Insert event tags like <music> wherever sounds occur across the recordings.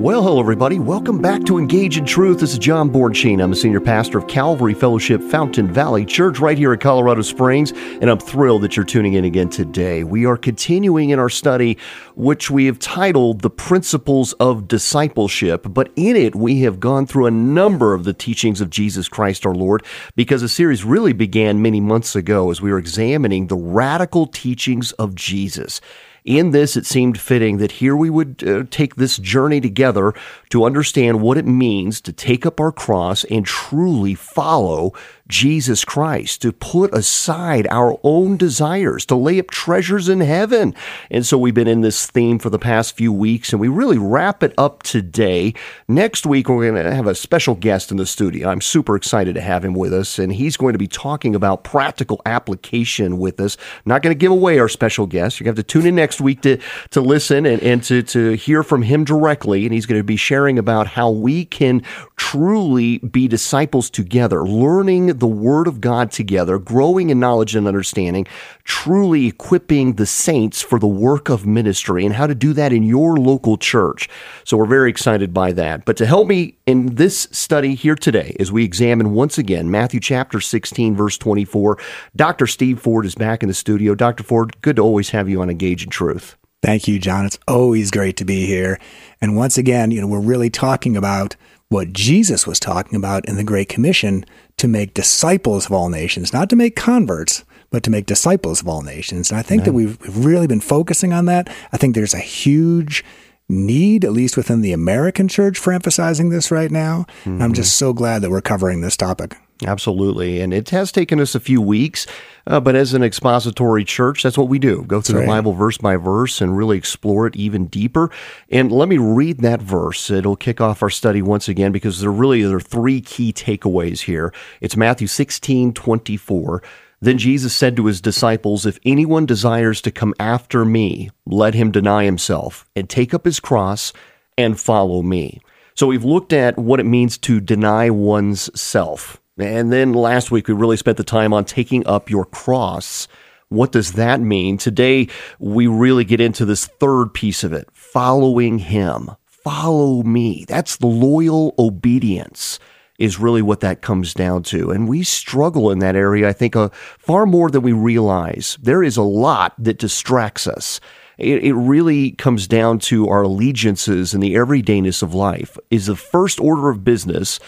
Well, hello, everybody. Welcome back to Engage in Truth. This is John Bornschein. I'm a senior pastor of Calvary Fellowship Fountain Valley Church right here in Colorado Springs, and I'm thrilled that you're tuning in again today. We are continuing in our study, which we have titled The Principles of Discipleship, but in it, we have gone through a number of the teachings of Jesus Christ our Lord, because the series really began many months ago as we were examining the radical teachings of Jesus. In this, it seemed fitting that here we would uh, take this journey together to understand what it means to take up our cross and truly follow Jesus Christ, to put aside our own desires, to lay up treasures in heaven. And so we've been in this theme for the past few weeks, and we really wrap it up today. Next week, we're going to have a special guest in the studio. I'm super excited to have him with us, and he's going to be talking about practical application with us. Not going to give away our special guest. You're going to have to tune in next week to, to listen and, and to, to hear from him directly, and he's going to be sharing about how we can truly be disciples together, learning the Word of God together, growing in knowledge and understanding, truly equipping the saints for the work of ministry and how to do that in your local church. So we're very excited by that. But to help me in this study here today, as we examine once again Matthew chapter 16, verse 24, Dr. Steve Ford is back in the studio. Dr. Ford, good to always have you on Engage in Truth. Thank you, John. It's always great to be here. And once again, you know, we're really talking about what Jesus was talking about in the Great Commission to make disciples of all nations, not to make converts, but to make disciples of all nations. And I think that we've, we've really been focusing on that. I think there's a huge need, at least within the American church, for emphasizing this right now. Mm-hmm. I'm just so glad that we're covering this topic. Absolutely. And it has taken us a few weeks, uh, but as an expository church, that's what we do go through right. the Bible verse by verse and really explore it even deeper. And let me read that verse. It'll kick off our study once again because there really there are three key takeaways here. It's Matthew 16 24. Then Jesus said to his disciples, If anyone desires to come after me, let him deny himself and take up his cross and follow me. So we've looked at what it means to deny one's self. And then last week, we really spent the time on taking up your cross. What does that mean? Today, we really get into this third piece of it following Him. Follow me. That's the loyal obedience is really what that comes down to. And we struggle in that area, I think, uh, far more than we realize. There is a lot that distracts us. It, it really comes down to our allegiances and the everydayness of life. Is the first order of business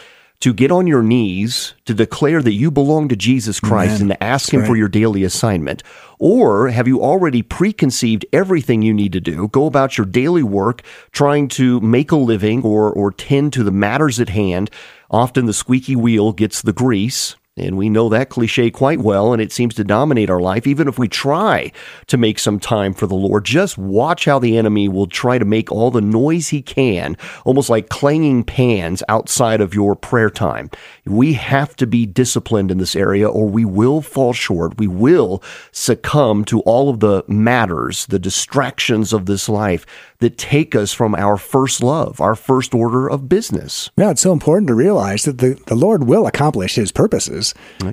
to get on your knees to declare that you belong to Jesus Christ Amen. and to ask That's Him right. for your daily assignment? Or have you already preconceived everything you need to do, go about your daily work, trying to make a living or, or tend to the matters at hand? Often the squeaky wheel gets the grease. And we know that cliche quite well, and it seems to dominate our life. Even if we try to make some time for the Lord, just watch how the enemy will try to make all the noise he can, almost like clanging pans outside of your prayer time. We have to be disciplined in this area, or we will fall short. We will succumb to all of the matters, the distractions of this life that take us from our first love, our first order of business. Yeah, it's so important to realize that the, the Lord will accomplish his purposes.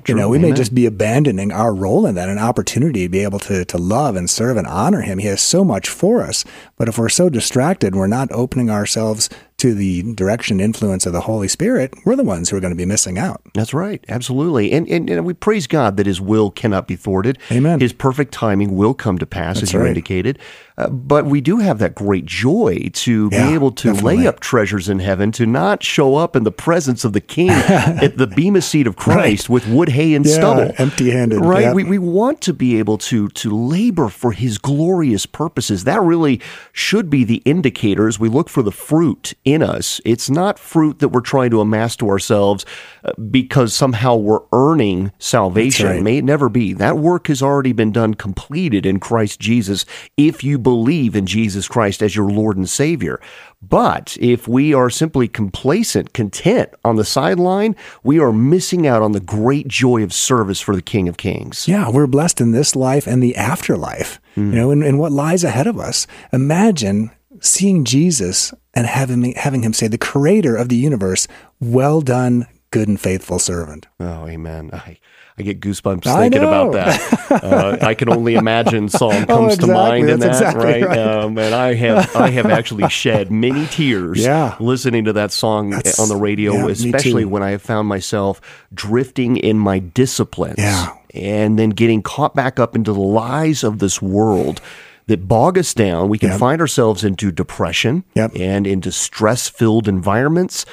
You know, we Amen. may just be abandoning our role in that, an opportunity to be able to, to love and serve and honor him. He has so much for us. But if we're so distracted, we're not opening ourselves to the direction influence of the Holy Spirit, we're the ones who are going to be missing out. That's right. Absolutely. And, and, and we praise God that his will cannot be thwarted. Amen. His perfect timing will come to pass, That's as you right. indicated. Uh, but we do have that great joy to yeah, be able to definitely. lay up treasures in heaven, to not show up in the presence of the King <laughs> at the bema seat of Christ right. with wood, hay, and yeah, stubble. Empty handed. Right? Yeah. We, we want to be able to, to labor for his glorious purposes. That really should be the indicators. We look for the fruit in us. It's not fruit that we're trying to amass to ourselves uh, because somehow we're earning salvation. Right. May it never be. That work has already been done, completed in Christ Jesus, if you believe in Jesus Christ as your Lord and Savior. But if we are simply complacent, content on the sideline, we are missing out on the great joy of service for the King of Kings. Yeah, we're blessed in this life and the afterlife, mm. you know, and, and what lies ahead of us. Imagine seeing Jesus and having, having him say, the creator of the universe, well done, good and faithful servant. Oh, amen. I, I get goosebumps thinking about that. uh, I can only imagine song <laughs> oh, comes oh, exactly. to mind in That's that, exactly right? right. Um, and I have I have <laughs> actually shed many tears yeah. listening to that song That's, on the radio, yeah, especially when I have found myself drifting in my disciplines yeah. and then getting caught back up into the lies of this world that bog us down. We can yep. find ourselves into depression yep. and into stress filled environments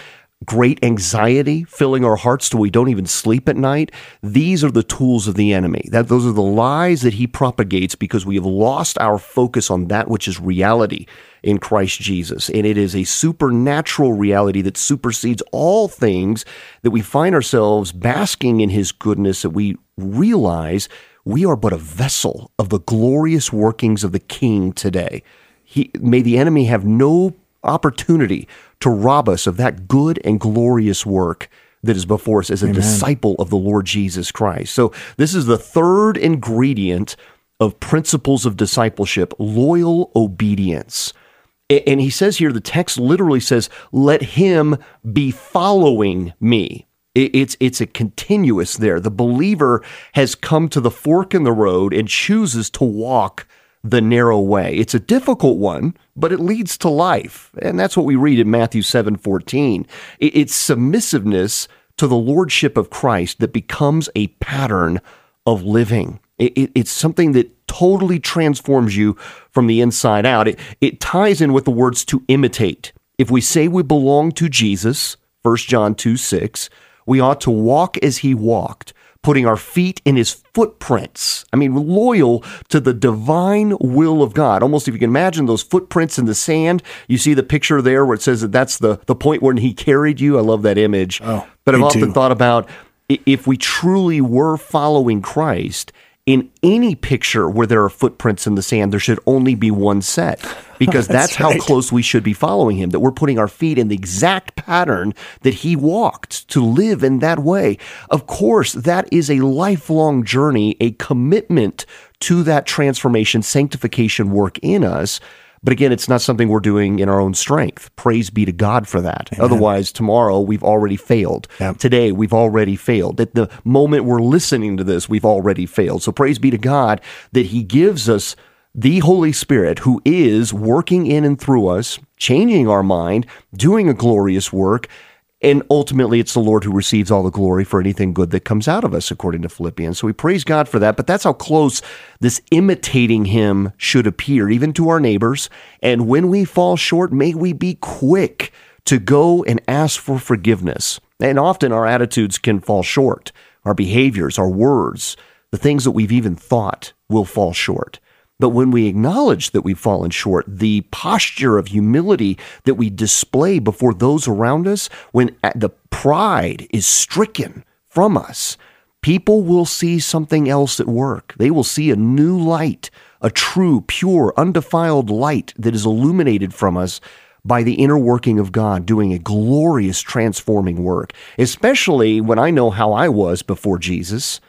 great anxiety filling our hearts till we don't even sleep at night. These are the tools of the enemy. That those are the lies that he propagates because we have lost our focus on that which is reality in Christ Jesus. And it is a supernatural reality that supersedes all things that we find ourselves basking in his goodness that we realize we are but a vessel of the glorious workings of the king today. He, may the enemy have no opportunity to rob us of that good and glorious work that is before us as a Amen. disciple of the Lord Jesus Christ. So, this is the third ingredient of principles of discipleship loyal obedience. And he says here, the text literally says, let him be following me. It's, it's a continuous there. The believer has come to the fork in the road and chooses to walk the narrow way. It's a difficult one, but it leads to life. And that's what we read in Matthew 7 14. It's submissiveness to the lordship of Christ that becomes a pattern of living. It's something that totally transforms you from the inside out. It, it ties in with the words to imitate. If we say we belong to Jesus, 1 John 2 6, we ought to walk as he walked putting our feet in his footprints. I mean, loyal to the divine will of God. Almost if you can imagine those footprints in the sand, you see the picture there where it says that that's the, the point when he carried you. I love that image. Oh, but I've often too. thought about if we truly were following Christ, in any picture where there are footprints in the sand, there should only be one set because <laughs> that's, that's how right. close we should be following him, that we're putting our feet in the exact pattern that he walked to live in that way. Of course, that is a lifelong journey, a commitment to that transformation, sanctification work in us. But again, it's not something we're doing in our own strength. Praise be to God for that. Amen. Otherwise, tomorrow we've already failed. Yep. Today we've already failed. At the moment we're listening to this, we've already failed. So praise be to God that He gives us the Holy Spirit who is working in and through us, changing our mind, doing a glorious work, and ultimately, it's the Lord who receives all the glory for anything good that comes out of us, according to Philippians. So we praise God for that. But that's how close this imitating Him should appear, even to our neighbors. And when we fall short, may we be quick to go and ask for forgiveness. And often our attitudes can fall short. Our behaviors, our words, the things that we've even thought will fall short. But when we acknowledge that we've fallen short, the posture of humility that we display before those around us, when the pride is stricken from us, people will see something else at work. They will see a new light, a true, pure, undefiled light that is illuminated from us by the inner working of God doing a glorious transforming work, especially when I know how I was before Jesus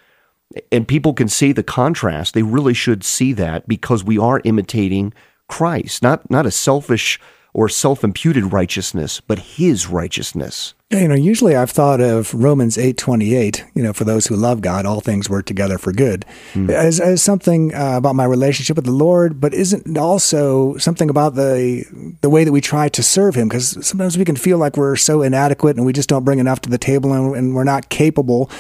and people can see the contrast. They really should see that because we are imitating Christ, not not a selfish or self-imputed righteousness, but his righteousness. Yeah, you know, usually I've thought of Romans 8:28, you know, for those who love God, all things work together for good, mm. as, as something uh, about my relationship with the Lord, but isn't also something about the the way that we try to serve him because sometimes we can feel like we're so inadequate and we just don't bring enough to the table and, and we're not capable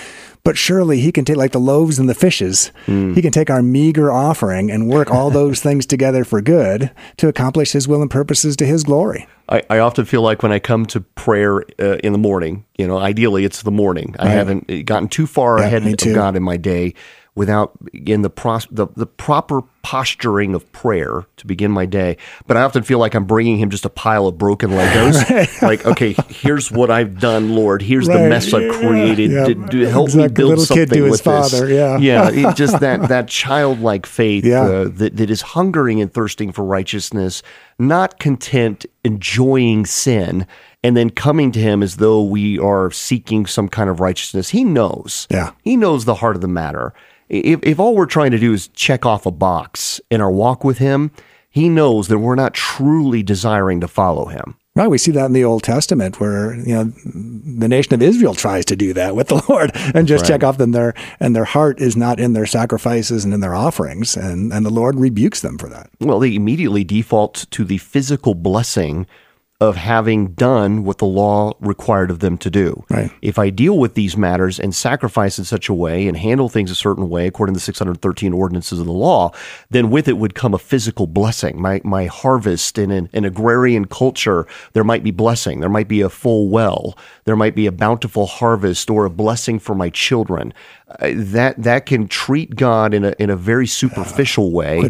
but surely he can take like the loaves and the fishes. Mm. He can take our meager offering and work all those <laughs> things together for good to accomplish his will and purposes to his glory. I, I often feel like when I come to prayer uh, in the morning, you know, ideally it's the morning. I haven't gotten too far yeah, ahead of God in my day without in the, pro- the the proper posturing of prayer to begin my day. But I often feel like I'm bringing him just a pile of broken Legos. <laughs> right. Like, okay, here's what I've done, Lord. Here's right. the mess I've created. Yeah. Yeah. help exactly. me build Little something kid to with his father. this. Yeah, yeah. <laughs> just that that childlike faith yeah. uh, that that is hungering and thirsting for righteousness, not content enjoying sin and then coming to him as though we are seeking some kind of righteousness. He knows. Yeah. He knows the heart of the matter. If, if all we're trying to do is check off a box in our walk with him, he knows that we're not truly desiring to follow him. Right, we see that in the Old Testament, where you know the nation of Israel tries to do that with the <laughs> Lord and just right. check off them their and their heart is not in their sacrifices and in their offerings, and and the Lord rebukes them for that. Well, they immediately default to the physical blessing of having done what the law required of them to do. Right. If I deal with these matters and sacrifice in such a way and handle things a certain way according to the 613 ordinances of the law, then with it would come a physical blessing. My my harvest in an, an agrarian culture, there might be blessing. There might be a full well. There might be a bountiful harvest or a blessing for my children. Uh, that that can treat God in a in a very superficial way.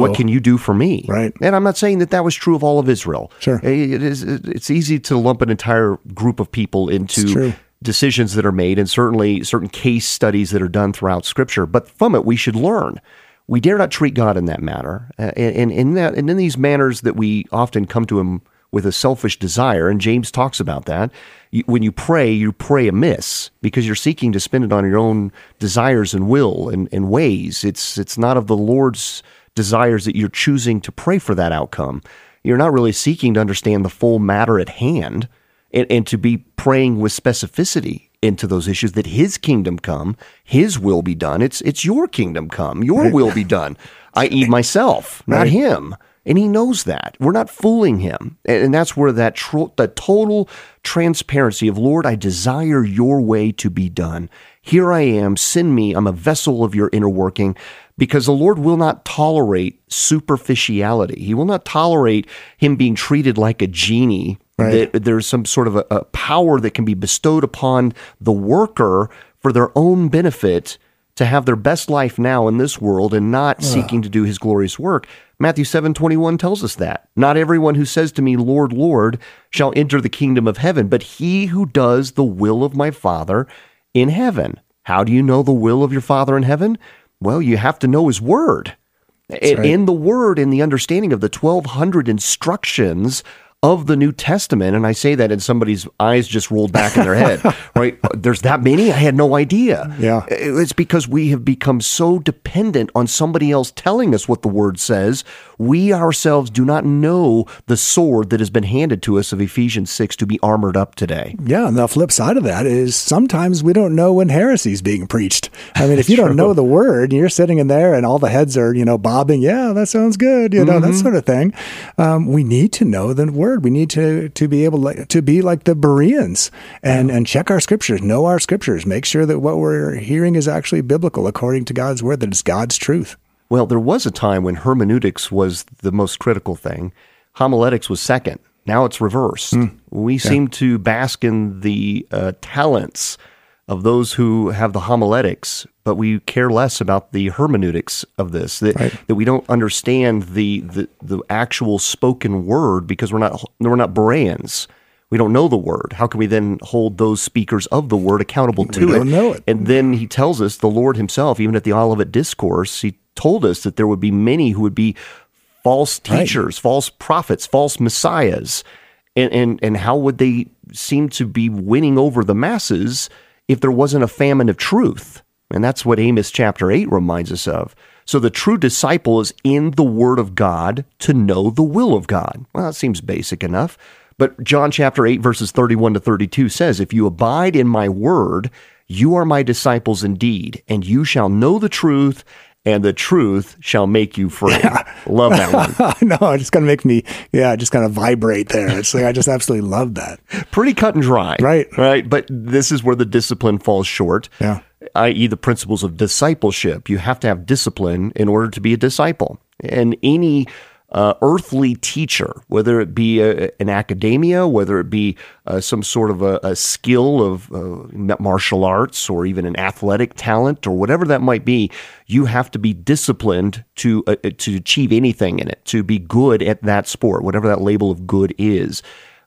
what can you do for me? Right. And I'm not saying that that was true of all of Israel. Sure. It is. It's easy to lump an entire group of people into decisions that are made, and certainly certain case studies that are done throughout Scripture. But from it, we should learn. We dare not treat God in that manner, uh, and in that and in these manners that we often come to Him with a selfish desire, and James talks about that. when you pray, you pray amiss because you're seeking to spend it on your own desires and will and, and ways. It's it's not of the Lord's desires that you're choosing to pray for that outcome. You're not really seeking to understand the full matter at hand and, and to be praying with specificity into those issues that his kingdom come, his will be done. It's it's your kingdom come, your will be done. <laughs> I.e. myself, not right. him. And he knows that. We're not fooling him. And that's where that tr- the total transparency of, Lord, I desire your way to be done. Here I am. Send me. I'm a vessel of your inner working because the Lord will not tolerate superficiality. He will not tolerate him being treated like a genie. Right. That there's some sort of a, a power that can be bestowed upon the worker for their own benefit to have their best life now in this world and not Ugh. seeking to do his glorious work. Matthew 7:21 tells us that. Not everyone who says to me, "Lord, Lord," shall enter the kingdom of heaven, but he who does the will of my Father in heaven. How do you know the will of your Father in heaven? Well, you have to know his word. Right. In the word, in the understanding of the 1200 instructions of the New Testament, and I say that and somebody's eyes just rolled back in their head, <laughs> right? There's that many? I had no idea. Yeah. It's because we have become so dependent on somebody else telling us what the word says. We ourselves do not know the sword that has been handed to us of Ephesians 6 to be armored up today. Yeah. And the flip side of that is sometimes we don't know when heresy is being preached. I mean, <laughs> if you don't know the word, you're sitting in there and all the heads are, you know, bobbing. Yeah, that sounds good. You know, mm-hmm. that sort of thing. Um, we need to know the word word. We need to to be able to be like the Bereans and and check our scriptures, know our scriptures, make sure that what we're hearing is actually biblical according to God's word, that it's God's truth. Well, there was a time when hermeneutics was the most critical thing. Homiletics was second. Now it's reversed. Mm, we yeah. seem to bask in the uh, talents of those who have the homiletics, but we care less about the hermeneutics of this. That right. that we don't understand the, the the actual spoken word because we're not we're not Bereans. We don't know the word. How can we then hold those speakers of the word accountable to we don't it? Know it? And then he tells us, the Lord Himself, even at the Olivet Discourse, He told us that there would be many who would be false teachers, right. false prophets, false messiahs, and and and how would they seem to be winning over the masses? If there wasn't a famine of truth. And that's what Amos chapter 8 reminds us of. So the true disciple is in the Word of God to know the will of God. Well, that seems basic enough. But John chapter 8, verses 31 to 32 says, If you abide in my Word, you are my disciples indeed, and you shall know the truth, and the truth shall make you free. Yeah. Love that <laughs> one. no, it's going to make me, yeah, just kind of vibrate there. It's like, I just absolutely love that. Pretty cut and dry. Right. Right. But this is where the discipline falls short. Yeah. I.e., the principles of discipleship. You have to have discipline in order to be a disciple. And any uh, earthly teacher, whether it be a, an academia, whether it be uh, some sort of a, a skill of uh, martial arts or even an athletic talent or whatever that might be, you have to be disciplined to uh, to achieve anything in it, to be good at that sport, whatever that label of good is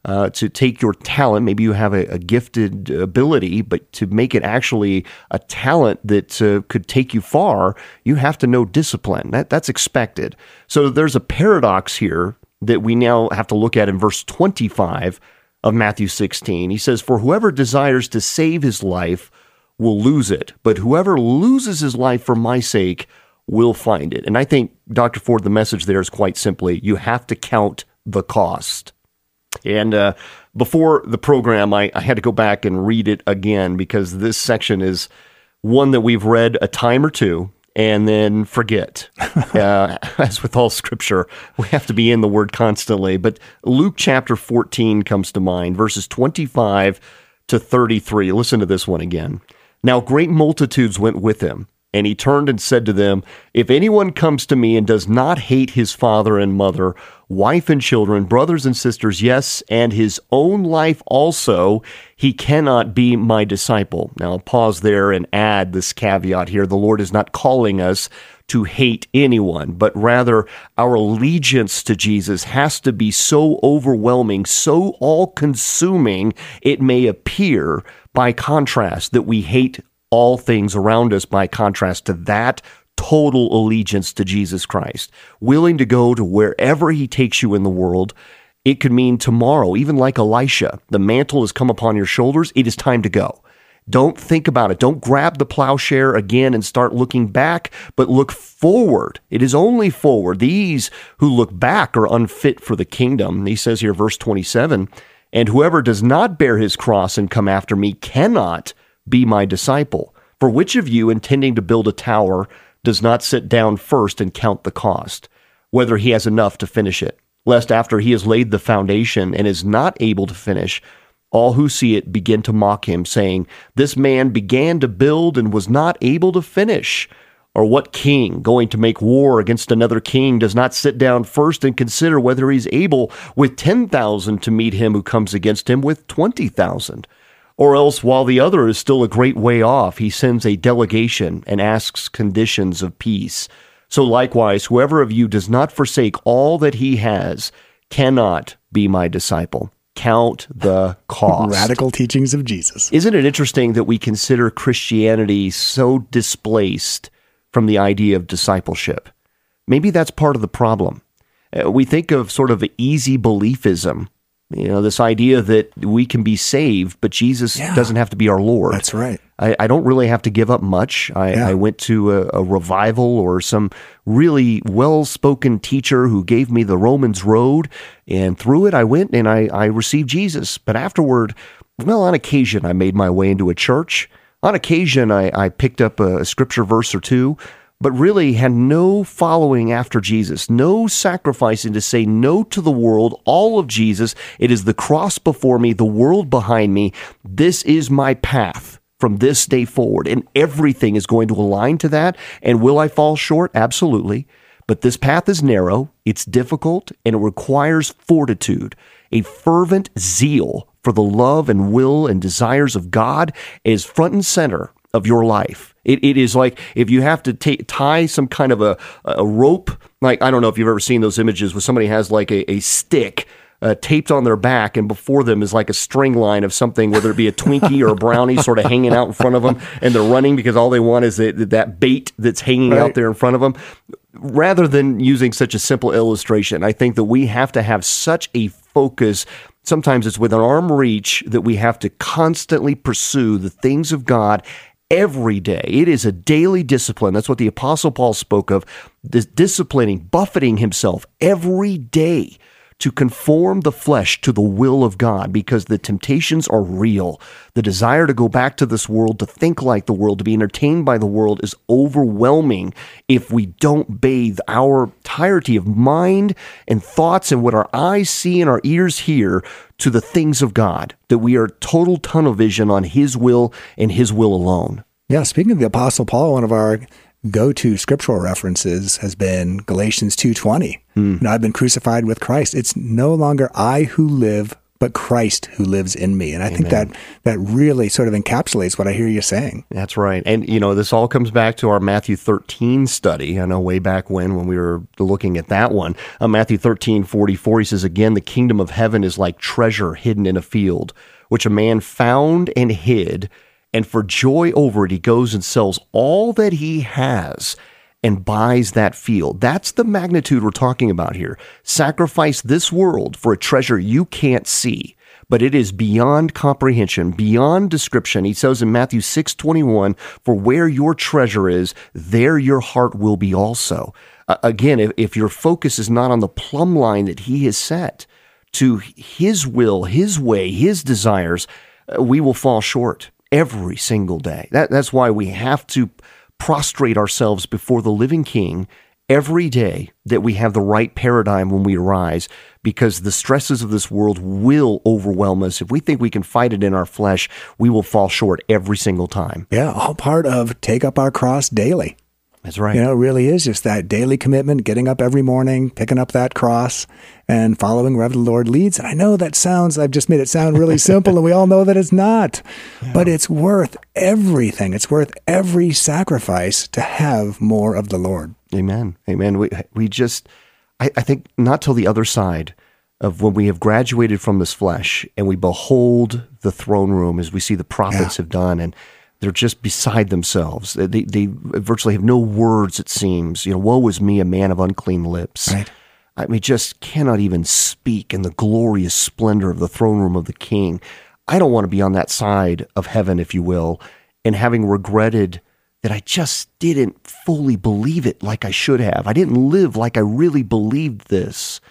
uh, to take your talent. Maybe you have a, a, gifted ability, but to make it actually a talent that uh, could take you far, you have to know discipline. That, that's expected. So there's a paradox here that we now have to look at in verse 25 of Matthew 16. He says, For whoever desires to save his life will lose it, but whoever loses his life for my sake will find it. And I think, Dr. Ford, the message there is quite simply you have to count the cost. And uh, before the program, I, I had to go back and read it again because this section is one that we've read a time or two and then forget. <laughs> uh, as with all scripture, we have to be in the word constantly. But Luke chapter 14 comes to mind, verses 25 to 33. Listen to this one again. Now, great multitudes went with him and he turned and said to them, If anyone comes to me and does not hate his father and mother, wife and children, brothers and sisters, yes, and his own life also, he cannot be my disciple. Now, I'll pause there and add this caveat here. The Lord is not calling us to hate anyone, but rather our allegiance to Jesus has to be so overwhelming, so all consuming, it may appear by contrast that we hate all things around us by contrast to that total allegiance to Jesus Christ, willing to go to wherever he takes you in the world. It could mean tomorrow, even like Elisha, the mantle has come upon your shoulders. It is time to go. Don't think about it. Don't grab the plowshare again and start looking back, but look forward. It is only forward. These who look back are unfit for the kingdom. He says here, verse 27 And whoever does not bear his cross and come after me cannot be my disciple. For which of you, intending to build a tower, does not sit down first and count the cost, whether he has enough to finish it? Lest after he has laid the foundation and is not able to finish, all who see it begin to mock him, saying, This man began to build and was not able to finish. Or what king, going to make war against another king, does not sit down first and consider whether he's able with 10,000 to meet him who comes against him with 20,000? Or else, while the other is still a great way off, he sends a delegation and asks conditions of peace. So likewise, whoever of you does not forsake all that he has cannot be my disciple. Count the <laughs> cost. Radical teachings of Jesus. Isn't it interesting that we consider Christianity so displaced from the idea of discipleship? Maybe that's part of the problem. Uh, we think of sort of easy beliefism you know, this idea that we can be saved, but Jesus yeah, doesn't have to be our Lord. That's right. I, I don't really have to give up much. I, yeah. I went to a, a, revival or some really well spoken teacher who gave me the Romans road, and through it I went and I, I received Jesus. But afterward, well, on occasion I made my way into a church. On occasion I, I picked up a, a scripture verse or two but really had no following after Jesus, no sacrificing to say no to the world, all of Jesus. It is the cross before me, the world behind me. This is my path from this day forward, and everything is going to align to that. And will I fall short? Absolutely. But this path is narrow, it's difficult, and it requires fortitude, a fervent zeal for the love and will and desires of God is front and center of your life. It, it is like if you have to t- tie some kind of a, a rope, like I don't know if you've ever seen those images where somebody has like a, a stick uh, taped on their back, and before them is like a string line of something, whether it be a Twinkie or a <laughs> brownie, sort of hanging out in front of them, and they're running because all they want is that, that bait that's hanging right. out there in front of them. Rather than using such a simple illustration, I think that we have to have such a focus sometimes it's within arm reach that we have to constantly pursue the things of God every day. It is a daily discipline. That's what the Apostle Paul spoke of this disciplining, buffeting himself every day to conform the flesh to the will of God because the temptations are real. The desire to go back to this world, to think like the world, to be entertained by the world is overwhelming if we don't bathe our entirety of mind and thoughts and what our eyes see and our ears hear to the things of God, that we are total tunnel vision on His will and His will alone. Yeah, speaking of the Apostle Paul, one of our go-to scriptural references has been Galatians 2:20. Mm. I've been crucified with Christ. It's no longer I who live, but Christ who lives in me. And I Amen. think that that really sort of encapsulates what I hear you saying. That's right. And you know, this all comes back to our Matthew 13 study. I know way back when when we were looking at that one. Uh, Matthew 13, 44, he says again, the kingdom of heaven is like treasure hidden in a field, which a man found and hid and for joy over it, he goes and sells all that he has and buys that field. That's the magnitude we're talking about here. Sacrifice this world for a treasure you can't see, but it is beyond comprehension, beyond description. He says in Matthew 6 21, For where your treasure is, there your heart will be also. Uh, again, if, if your focus is not on the plumb line that he has set, to His will, His way, His desires, uh, we will fall short every single day. That, that's why we have to prostrate ourselves before the living King every day that we have the right paradigm when we arise because the stresses of this world will overwhelm us. If we think we can fight it in our flesh, we will fall short every single time. Yeah, all part of take up our cross daily. That's right. You know, it really is just that daily commitment, getting up every morning, picking up that cross, and following wherever the Lord leads. And I know that sounds, I've just made it sound really <laughs> simple, and we all know that it's not. Yeah. But it's worth everything. It's worth every sacrifice to have more of the Lord. Amen. Amen. We, we just, I, I think, not till the other side of when we have graduated from this flesh and we behold the throne room as we see the prophets yeah. have done and they're just beside themselves. They, they virtually have no words, it seems. You know, woe is me, a man of unclean lips. Right. I mean, just cannot even speak in the glorious splendor of the throne room of the king. I don't want to be on that side of heaven, if you will, and having regretted that I just didn't fully believe it like I should have. I didn't live like I really believed this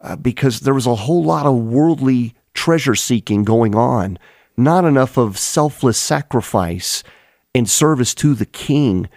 uh, because there was a whole lot of worldly treasure seeking going on not enough of selfless sacrifice and service to the king.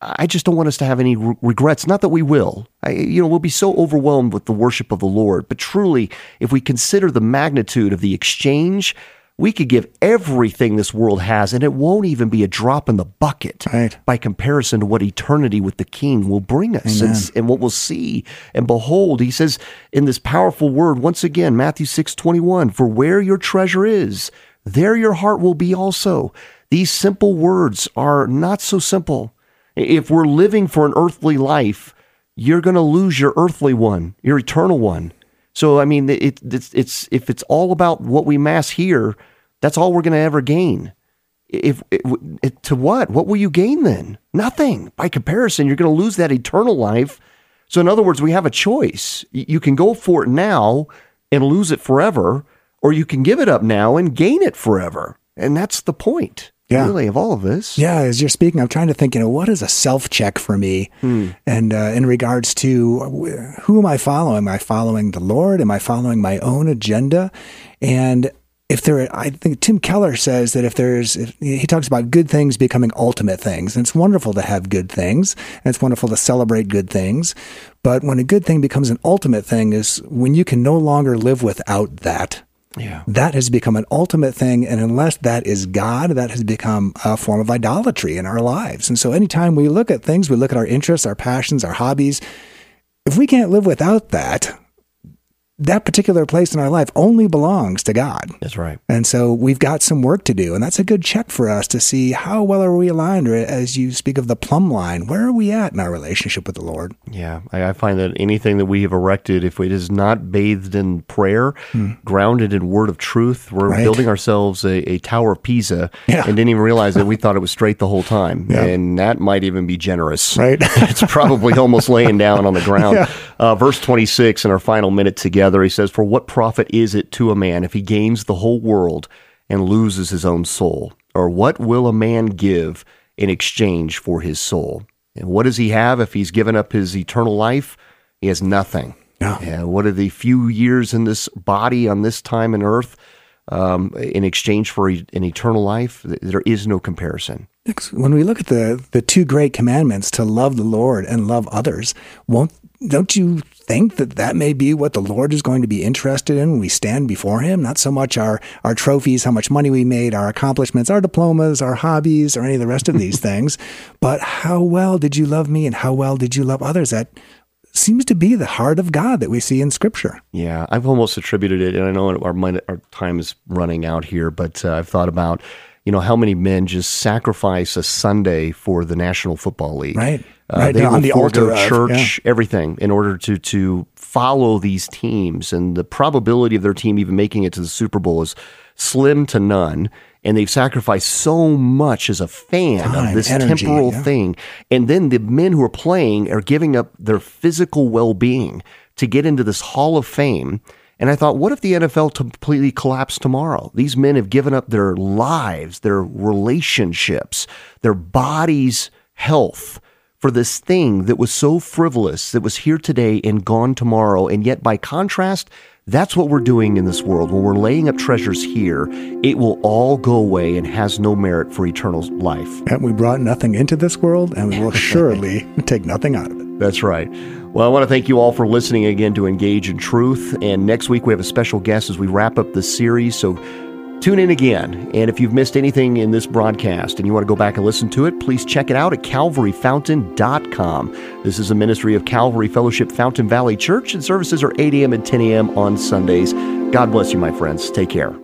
I just don't want us to have any re- regrets. Not that we will. I, you know, we'll be so overwhelmed with the worship of the Lord. But truly, if we consider the magnitude of the exchange, we could give everything this world has, and it won't even be a drop in the bucket right. by comparison to what eternity with the King will bring us and, and, what we'll see and behold. He says in this powerful word, once again, Matthew six twenty one, for where your treasure is, there your heart will be also. These simple words are not so simple. If we're living for an earthly life, you're going to lose your earthly one, your eternal one. So, I mean, it, it's, it's, if it's all about what we mass here, that's all we're going to ever gain. If it, to what? What will you gain then? Nothing. By comparison, you're going to lose that eternal life. So, in other words, we have a choice. You can go for it now and lose it forever, or you can give it up now and gain it forever. And that's the point. Yeah. Really, of all of this. Yeah, as you're speaking, I'm trying to think, you know, what is a self check for me? Hmm. And uh, in regards to who am I following? Am I following the Lord? Am I following my own agenda? And if there, I think Tim Keller says that if there's, if, he talks about good things becoming ultimate things. And it's wonderful to have good things, and it's wonderful to celebrate good things. But when a good thing becomes an ultimate thing, is when you can no longer live without that. Yeah. That has become an ultimate thing. And unless that is God, that has become a form of idolatry in our lives. And so anytime we look at things, we look at our interests, our passions, our hobbies, if we can't live without that, that particular place in our life only belongs to God. That's right. And so we've got some work to do. And that's a good check for us to see how well are we aligned, or as you speak of the plumb line, where are we at in our relationship with the Lord? Yeah. I, find that anything that we have erected, if it is not bathed in prayer, hmm. grounded in word of truth, we're right. building ourselves a, a, Tower of Pisa yeah. and didn't even realize that we thought it was straight the whole time. Yeah. And that might even be generous. Right. <laughs> it's probably almost laying down on the ground. <laughs> Yeah. Uh, verse 26 in our final minute together together, he says, For what profit is it to a man if he gains the whole world and loses his own soul? Or what will a man give in exchange for his soul? And what does he have if he's given up his eternal life? He has nothing. Yeah. what are the few years in this body on this time in earth um, in exchange for an eternal life? There is no comparison. When we look at the the two great commandments to love the Lord and love others, won't don't you think that that may be what the Lord is going to be interested in when we stand before Him? Not so much our, our trophies, how much money we made, our accomplishments, our diplomas, our hobbies, or any of the rest of these <laughs> things, but how well did you love me and how well did you love others? That seems to be the heart of God that we see in Scripture. Yeah, I've almost attributed it, and I know our, our time is running out here, but uh, I've thought about you know how many men just sacrifice a Sunday for the National Football League, right? Uh, right, they on the altar of, church, yeah. everything, in order to to follow these teams, and the probability of their team even making it to the Super Bowl is slim to none. And they've sacrificed so much as a fan Time, of this energy, temporal yeah. thing, and then the men who are playing are giving up their physical well being to get into this Hall of Fame. And I thought, what if the NFL completely collapsed tomorrow? These men have given up their lives, their relationships, their bodies' health for this thing that was so frivolous, that was here today and gone tomorrow. And yet, by contrast, That's what we're doing in this world. When we're laying up treasures here, it will all go away and has no merit for eternal life. And we brought nothing into this world, and we will <laughs> surely take nothing out of it. That's right. Well, I want to thank you all for listening again to Engage in Truth. And next week we have a special guest as we wrap up the series. So tune in again. And if you've missed anything in this broadcast and you want to go back and listen to it, please check it out at calvaryfountain.com. This is a ministry of Calvary Fellowship Fountain Valley Church, and services are 8 a.m. and 10 a.m. on Sundays. God bless you, my friends. Take care.